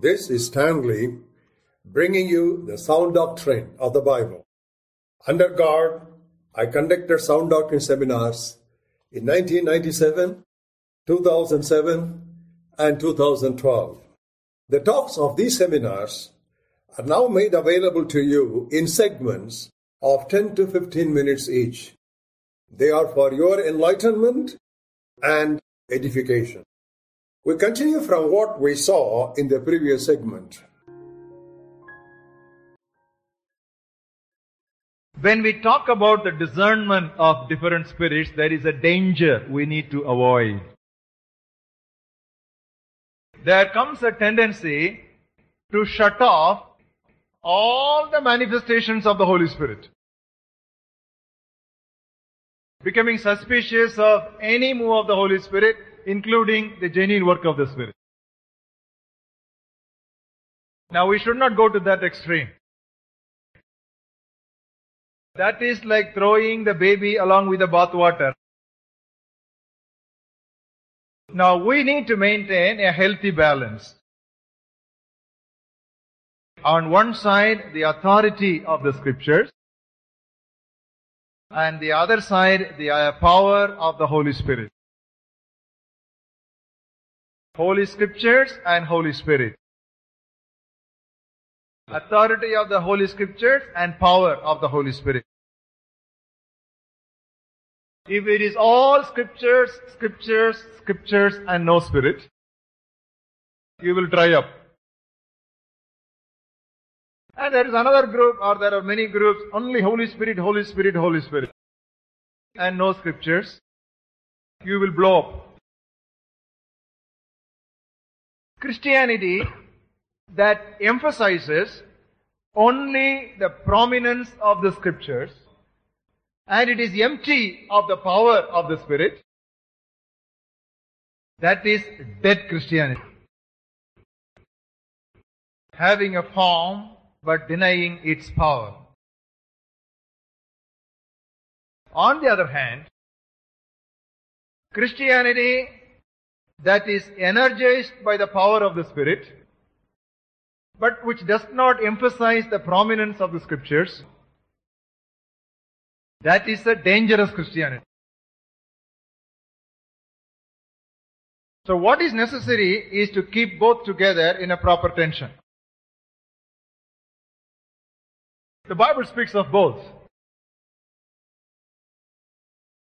This is Stanley bringing you the sound doctrine of the Bible. Under God, I conducted sound doctrine seminars in 1997, 2007, and 2012. The talks of these seminars are now made available to you in segments of 10 to 15 minutes each. They are for your enlightenment and edification. We continue from what we saw in the previous segment. When we talk about the discernment of different spirits, there is a danger we need to avoid. There comes a tendency to shut off all the manifestations of the Holy Spirit. Becoming suspicious of any move of the Holy Spirit, including the genuine work of the Spirit. Now we should not go to that extreme. That is like throwing the baby along with the bathwater. Now we need to maintain a healthy balance. On one side, the authority of the scriptures, and the other side, the uh, power of the Holy Spirit. Holy Scriptures and Holy Spirit. Authority of the Holy Scriptures and power of the Holy Spirit. If it is all Scriptures, Scriptures, Scriptures and no Spirit, you will dry up. And there is another group, or there are many groups, only Holy Spirit, Holy Spirit, Holy Spirit. And no scriptures. You will blow up. Christianity that emphasizes only the prominence of the scriptures and it is empty of the power of the Spirit, that is dead Christianity. Having a form but denying its power. On the other hand, Christianity that is energized by the power of the Spirit, but which does not emphasize the prominence of the scriptures, that is a dangerous Christianity. So what is necessary is to keep both together in a proper tension. The Bible speaks of both.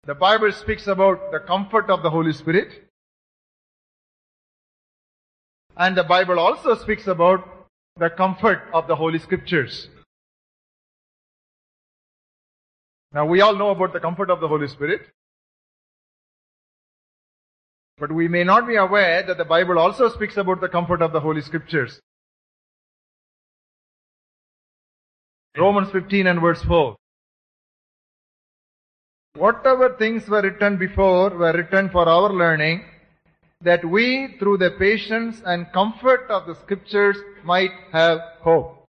The Bible speaks about the comfort of the Holy Spirit. And the Bible also speaks about the comfort of the Holy Scriptures. Now we all know about the comfort of the Holy Spirit. But we may not be aware that the Bible also speaks about the comfort of the Holy Scriptures. Romans 15 and verse 4. Whatever things were written before were written for our learning, that we through the patience and comfort of the scriptures might have hope.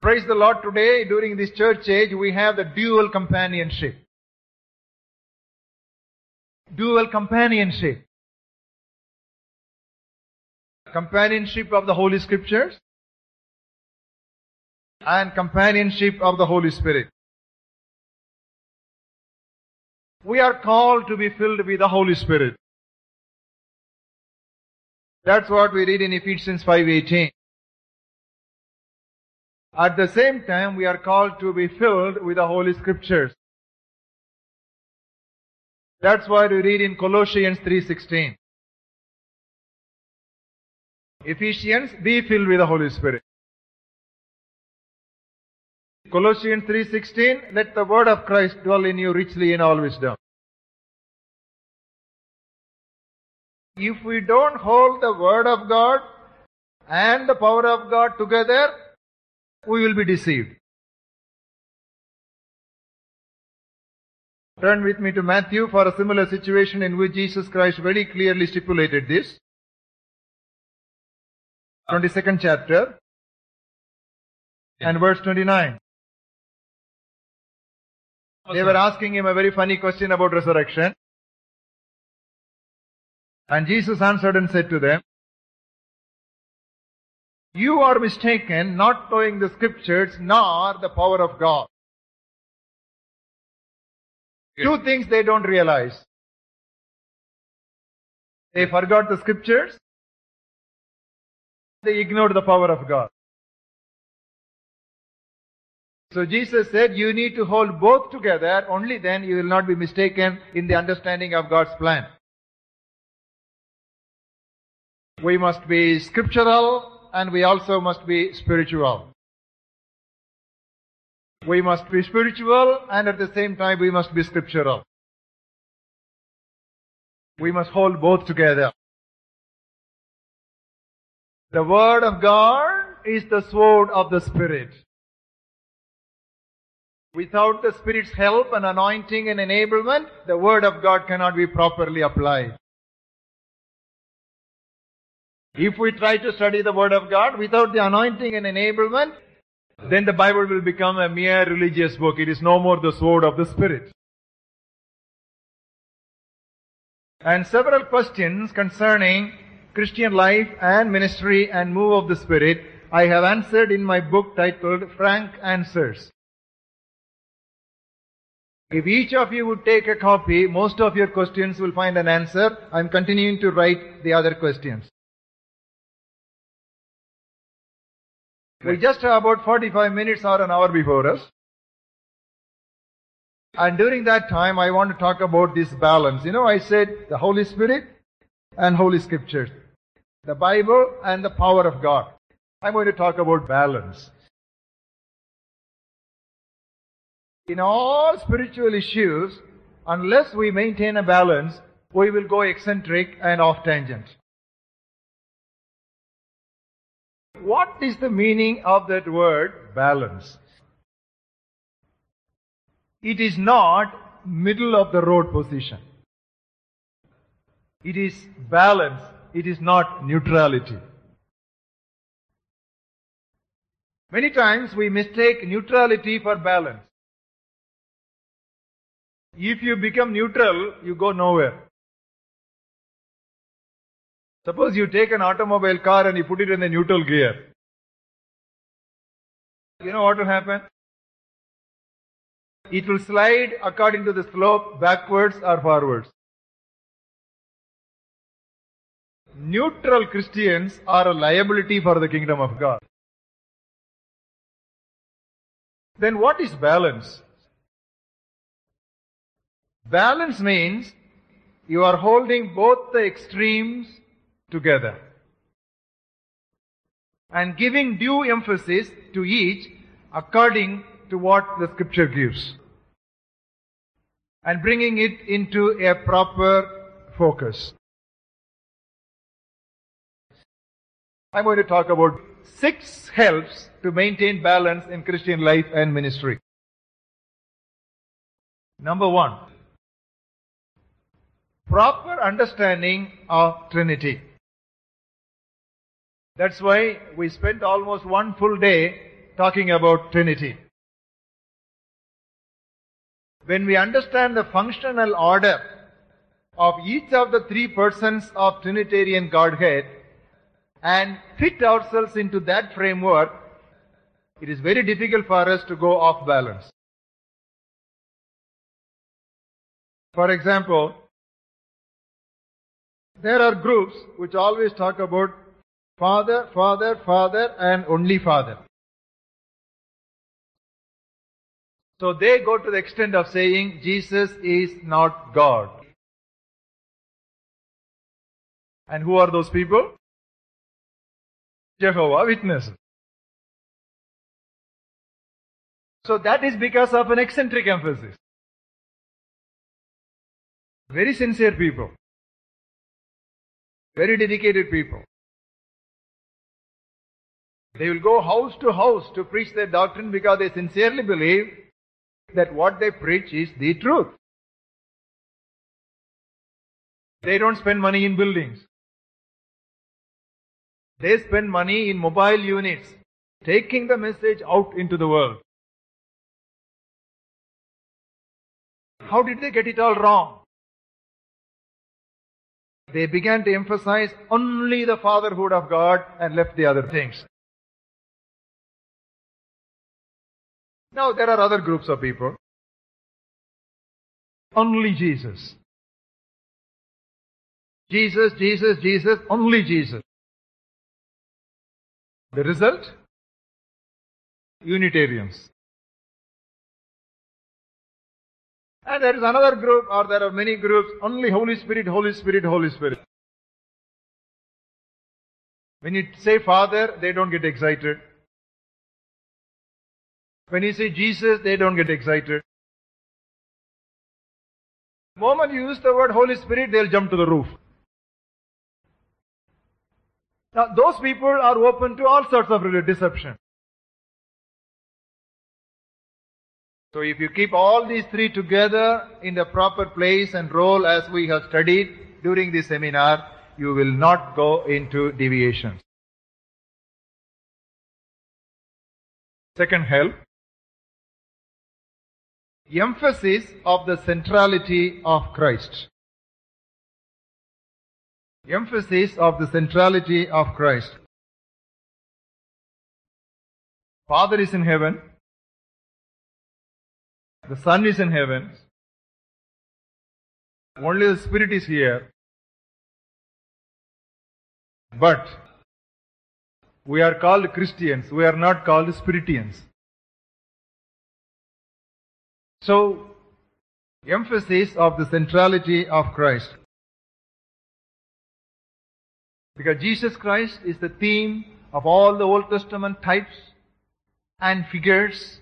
Praise the Lord today during this church age we have the dual companionship. Dual companionship. Companionship of the Holy Scriptures and companionship of the Holy Spirit. We are called to be filled with the Holy Spirit. That's what we read in Ephesians 5:18. At the same time, we are called to be filled with the Holy Scriptures. That's why we read in Colossians 3:16. Ephesians, be filled with the Holy Spirit. Colossians 3:16 let the word of Christ dwell in you richly in all wisdom. If we don't hold the word of God and the power of God together, we will be deceived. Turn with me to Matthew for a similar situation in which Jesus Christ very clearly stipulated this. 22nd chapter and verse 29. They were asking him a very funny question about resurrection. And Jesus answered and said to them, You are mistaken, not knowing the scriptures nor the power of God. Two things they don't realize. They forgot the scriptures. They ignored the power of God. So Jesus said, you need to hold both together, only then you will not be mistaken in the understanding of God's plan. We must be scriptural and we also must be spiritual. We must be spiritual and at the same time we must be scriptural. We must hold both together. The word of God is the sword of the Spirit. Without the Spirit's help and anointing and enablement, the word of God cannot be properly applied. If we try to study the word of God without the anointing and enablement, then the Bible will become a mere religious book. It is no more the sword of the Spirit. And several questions concerning Christian life and ministry and move of the Spirit I have answered in my book titled Frank Answers. If each of you would take a copy, most of your questions will find an answer. I'm continuing to write the other questions. We just have about 45 minutes or an hour before us. And during that time, I want to talk about this balance. You know, I said the Holy Spirit and Holy Scriptures, the Bible and the power of God. I'm going to talk about balance. In all spiritual issues, unless we maintain a balance, we will go eccentric and off tangent. What is the meaning of that word balance? It is not middle of the road position. It is balance. It is not neutrality. Many times we mistake neutrality for balance. If you become neutral, you go nowhere. Suppose you take an automobile car and you put it in the neutral gear. You know what will happen? It will slide according to the slope backwards or forwards. Neutral Christians are a liability for the kingdom of God. Then what is balance? Balance means you are holding both the extremes together and giving due emphasis to each according to what the scripture gives and bringing it into a proper focus. I'm going to talk about six helps to maintain balance in Christian life and ministry. Number one, proper understanding of Trinity. That's why we spent almost one full day talking about Trinity. When we understand the functional order of each of the three persons of Trinitarian Godhead and fit ourselves into that framework, it is very difficult for us to go off balance. For example, there are groups which always talk about Father, Father, Father and only Father. So they go to the extent of saying Jesus is not God. And who are those people? Jehovah Witnesses. So that is because of an eccentric emphasis. Very sincere people. Very dedicated people. They will go house to house to preach their doctrine because they sincerely believe that what they preach is the truth. They don't spend money in buildings. They spend money in mobile units, taking the message out into the world. How did they get it all wrong? They began to emphasize only the fatherhood of God and left the other things. Now there are other groups of people. Only Jesus. Jesus, Jesus, Jesus, only Jesus. The result? Unitarians. And there is another group, or there are many groups, only Holy Spirit, Holy Spirit, Holy Spirit. When you say Father, they don't get excited. When you say Jesus, they don't get excited. The moment you use the word Holy Spirit, they'll jump to the roof. Now, those people are open to all sorts of deception. So if you keep all these three together in the proper place and role as we have studied during this seminar, you will not go into deviations. Second help. Emphasis of the centrality of Christ. Emphasis of the centrality of Christ. Father is in heaven. The Son is in heaven. Only the Spirit is here. But we are called Christians. We are not called Spiritians. So, emphasis of the centrality of Christ. Because Jesus Christ is the theme of all the Old Testament types and figures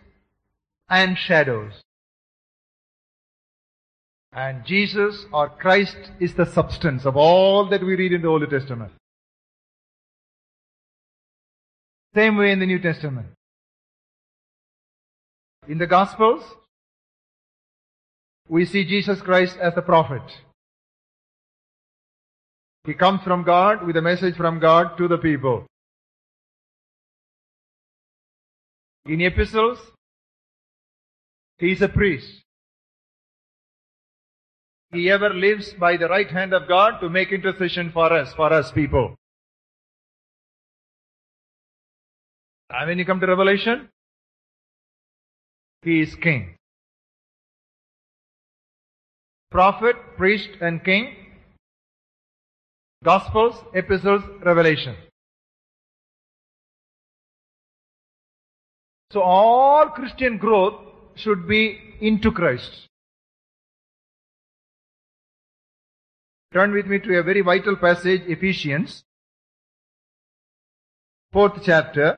and shadows. And Jesus or Christ is the substance of all that we read in the Old Testament. Same way in the New Testament. In the Gospels, we see Jesus Christ as the prophet. He comes from God with a message from God to the people. In epistles, he is a priest. He ever lives by the right hand of God to make intercession for us, for us people. And when you come to Revelation, he is king. Prophet, priest, and king. Gospels, epistles, revelation. So all Christian growth should be into Christ. Turn with me to a very vital passage, Ephesians, fourth chapter.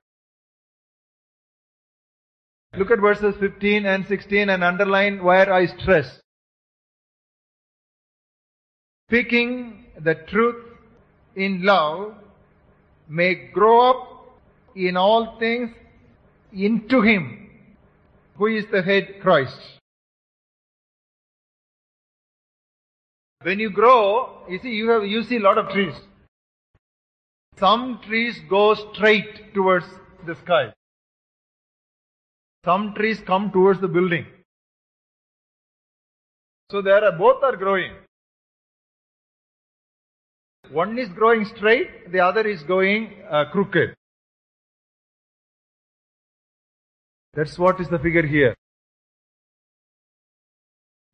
Look at verses 15 and 16 and underline where I stress. Speaking the truth in love may grow up in all things into Him, who is the head Christ. When you grow, you see, you have, you see a lot of trees. Some trees go straight towards the sky. Some trees come towards the building. So there are, both are growing. One is growing straight, the other is going uh, crooked. That's what is the figure here.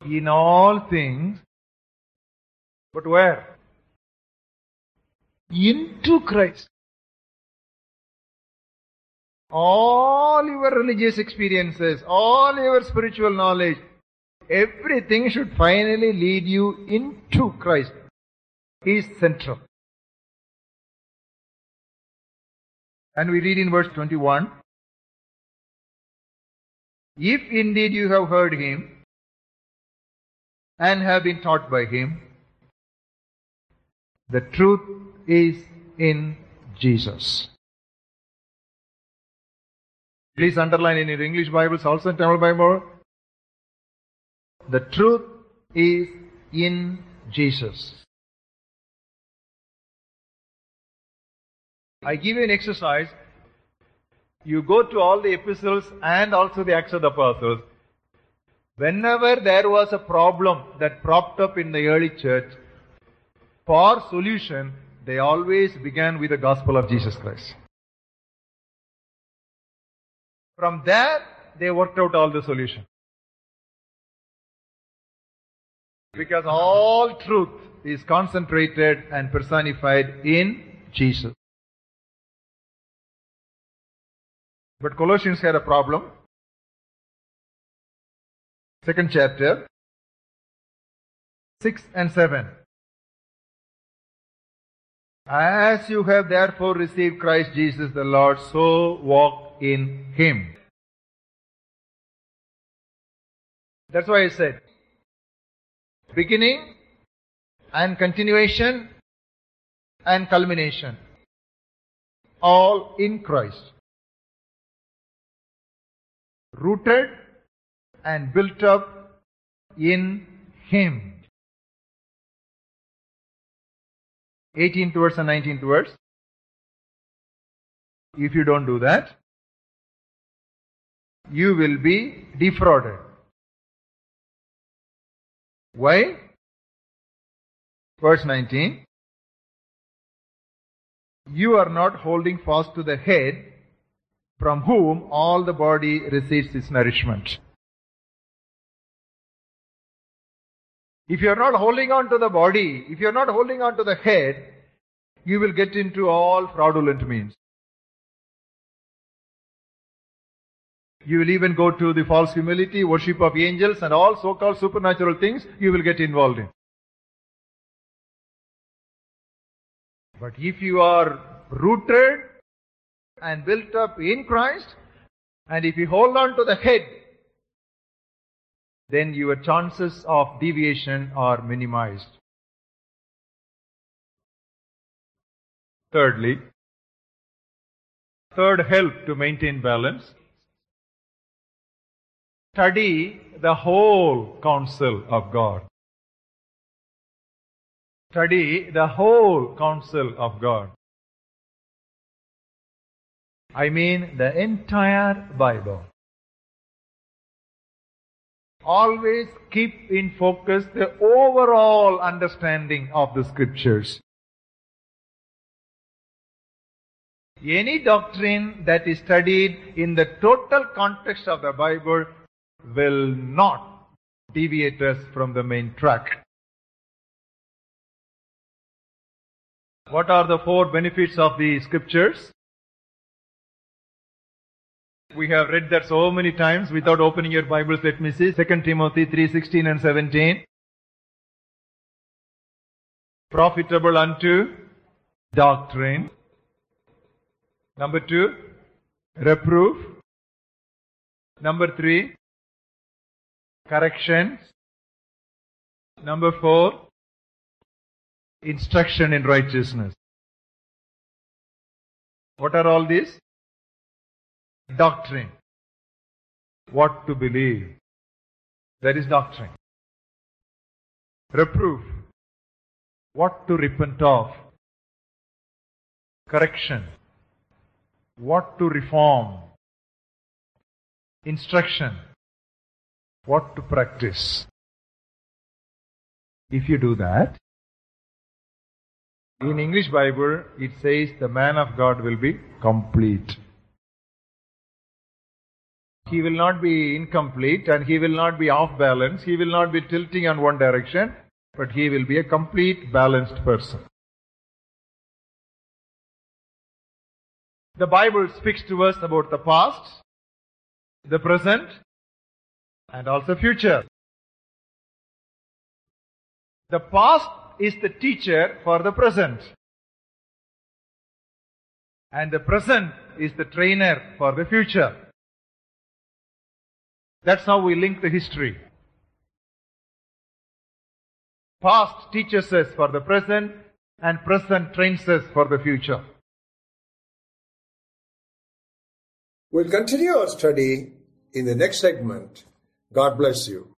In all things, but where? Into Christ. All your religious experiences, all your spiritual knowledge, everything should finally lead you into Christ. He is central. And we read in verse 21 If indeed you have heard him and have been taught by him, the truth is in Jesus. Please underline in your English Bibles, also in Tamil Bible. The truth is in Jesus. I give you an exercise. You go to all the epistles and also the Acts of the Apostles. Whenever there was a problem that propped up in the early church, for solution, they always began with the gospel of Jesus Christ. From there, they worked out all the solution. Because all truth is concentrated and personified in Jesus. But Colossians had a problem. Second chapter, 6 and 7. As you have therefore received Christ Jesus the Lord, so walk in Him. That's why I said, beginning and continuation and culmination, all in Christ. Rooted and built up in Him. 18th verse and 19th verse. If you don't do that, you will be defrauded. Why? Verse 19. You are not holding fast to the head from whom all the body receives its nourishment. If you are not holding on to the body, if you are not holding on to the head, you will get into all fraudulent means. You will even go to the false humility, worship of angels, and all so called supernatural things you will get involved in. But if you are rooted and built up in Christ, and if you hold on to the head, then your chances of deviation are minimized. Thirdly, third help to maintain balance. Study the whole counsel of God. Study the whole counsel of God. I mean the entire Bible. Always keep in focus the overall understanding of the scriptures. Any doctrine that is studied in the total context of the Bible will not deviate us from the main track. What are the four benefits of the scriptures? We have read that so many times without opening your Bibles. Let me see. 2 Timothy 3:16 and 17. Profitable unto doctrine. Number two, reproof. Number three, corrections. Number four, instruction in righteousness. What are all these? Doctrine. What to believe. That is doctrine. Reproof. What to repent of. Correction. What to reform. Instruction. What to practice. If you do that, in English Bible, it says the man of God will be complete. He will not be incomplete and he will not be off balance. He will not be tilting on one direction, but he will be a complete balanced person. The Bible speaks to us about the past, the present, and also future. The past is the teacher for the present. And the present is the trainer for the future. That's how we link the history. Past teaches us for the present and present trains us for the future. We'll continue our study in the next segment. God bless you.